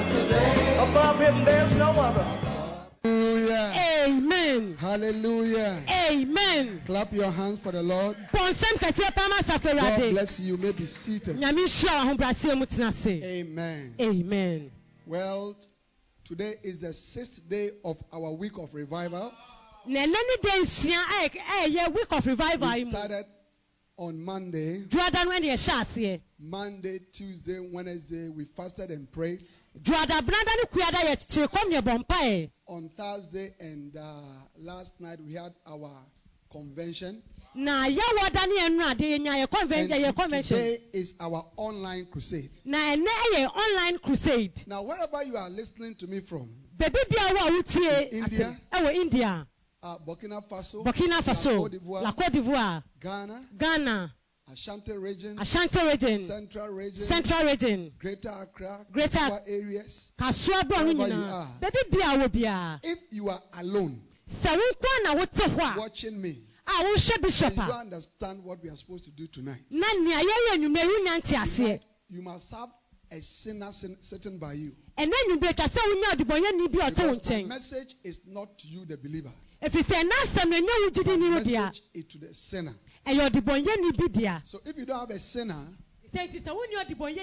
Above him, there's no other. Hallelujah. Amen. Hallelujah. Amen. Clap your hands for the Lord. Bɔnsɛm kɛseɛ paa ma asafo God bless you. You may be seated. Nyame nhyira wo ahobrɛaseɛ mu tena ase. Amen. Amen. Well, today is the sixth day of our week of revival. Na ɛnɛ ne da nsia a yɛ- a ɛyɛ week of revival yi We started on Monday. Duada no ɛna yɛhyɛ. Monday, Tuesday, Wednesday, we fasted and prayed. Duada benada ne kuada yɛkyerɛ kɔm ne yɛbɔ mpaeɛ. On Thursday and uh, last night, we had our convention. Na yɛwɔda ne yɛn ade yɛnya yɛ convention yɛ convention. today is our online crusade. Na ɛnɛ online crusade. Now, wherever you are listening to me from, Beebi bia wo a wotie India. ɛwɔ India, uh, Burkina Faso, Burkina Faso, La Côte d'Ivoire, Ghana, Ghana, Ashanti region, Ashanti region, Central region, Central region. Greater Accra, Greater- Kaswa areas. kasoa bɔ no Wherever you nyinaa are. baabi bia biara If you are alone sɛ wo nko na wote hɔ a watching me, a wohwɛ bishop you don't a understand what we are supposed to do tonight. na nea yɛyɛ anwummerɛ yi wonya nte aseɛ you must have a sinner sin- sitting by you. ɛnɛ anwummerɛ twa sɛ wonya ɔdebɔnyɛni bi a ɔte wo Because my message is not to you, the believer. ɛfiri sɛ ɛna asɛm no ɛnyɛ wo gyidi My message is to the sinner. ɛyɛ ɔdebɔnyɛni bi dea So if you don't have a sinner, nti sɛ wonni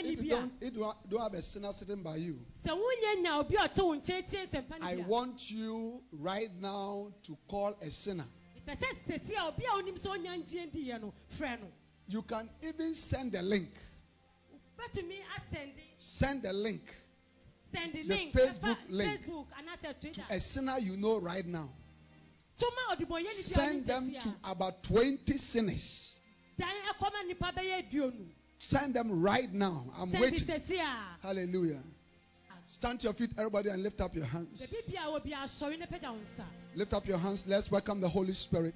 if you a don't, if you don't have a sinner sitting by you, sɛ wonya nya obi a ɔte wo nkyɛn tie nsɛmpa I want you right now to call a sinner. a pɛ a obi a wonim sɛ ɔnya ngye diɛ no frɛ no You can even send a link. Send the link Send The link Facebook link facebook to a sinner you know right now. toma ɔdebɔnyɛni bi a Send them to about 20 sinners. dan ɛkɔma nipa bɛyɛ aduonu Send them right now. I'm waiting. Hallelujah. Stand to your feet, everybody, and lift up your hands. baabi bia wɔ bia asɔre ne pagya wo nsa Lift up your hands. Let's welcome the Holy Spirit.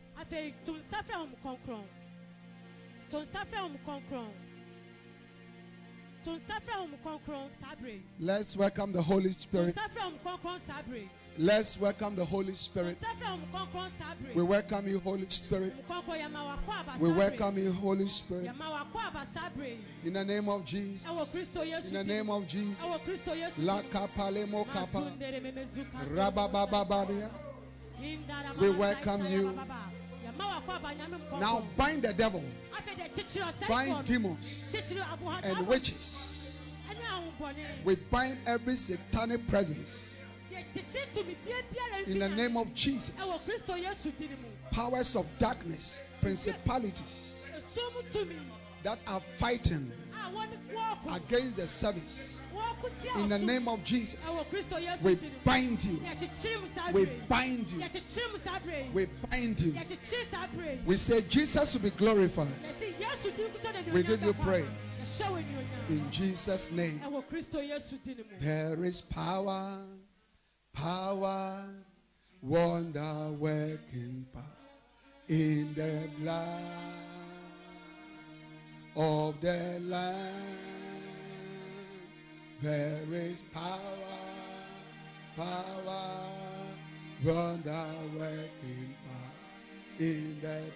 Let's welcome the Holy Spirit. nsa frɛ wɔn kɔnkrɔn saa bere yi. Let's welcome the Holy Spirit. nsa frɛ wɔn kɔnkrɔn saa bere We welcome you, Holy Spirit. wɔn kɔnkrɔn yɛma wakɔ aba We welcome you, Holy Spirit. yɛma wakɔ aba saa bere yi. In the name of Jesus. ɛwɔ kristo yesu In the name of Jesus. ɛwɔ kristo yesu La kapalemo kapa. We welcome you. Now bind the devil, bind demons and witches. We bind every satanic presence in the name of Jesus. Powers of darkness, principalities that are fighting against the service. In the name of Jesus, ɛwɔ kristo yesu we bind you. yɛkyekyere mu saa We bind you. yɛkyekyere mu saa bere yi. We bind you. yɛkyekyere saa bere yi. We say Jesus will be glorified. yɛsi yesu din kuta na We give you praise. ama. yɛhyɛ wo anuonyam. In Jesus' name. ɛwɔ kristo yesu din mu. There is power, power, wonder working power in the blood of the Lamb. There is power, power, wonder working power in the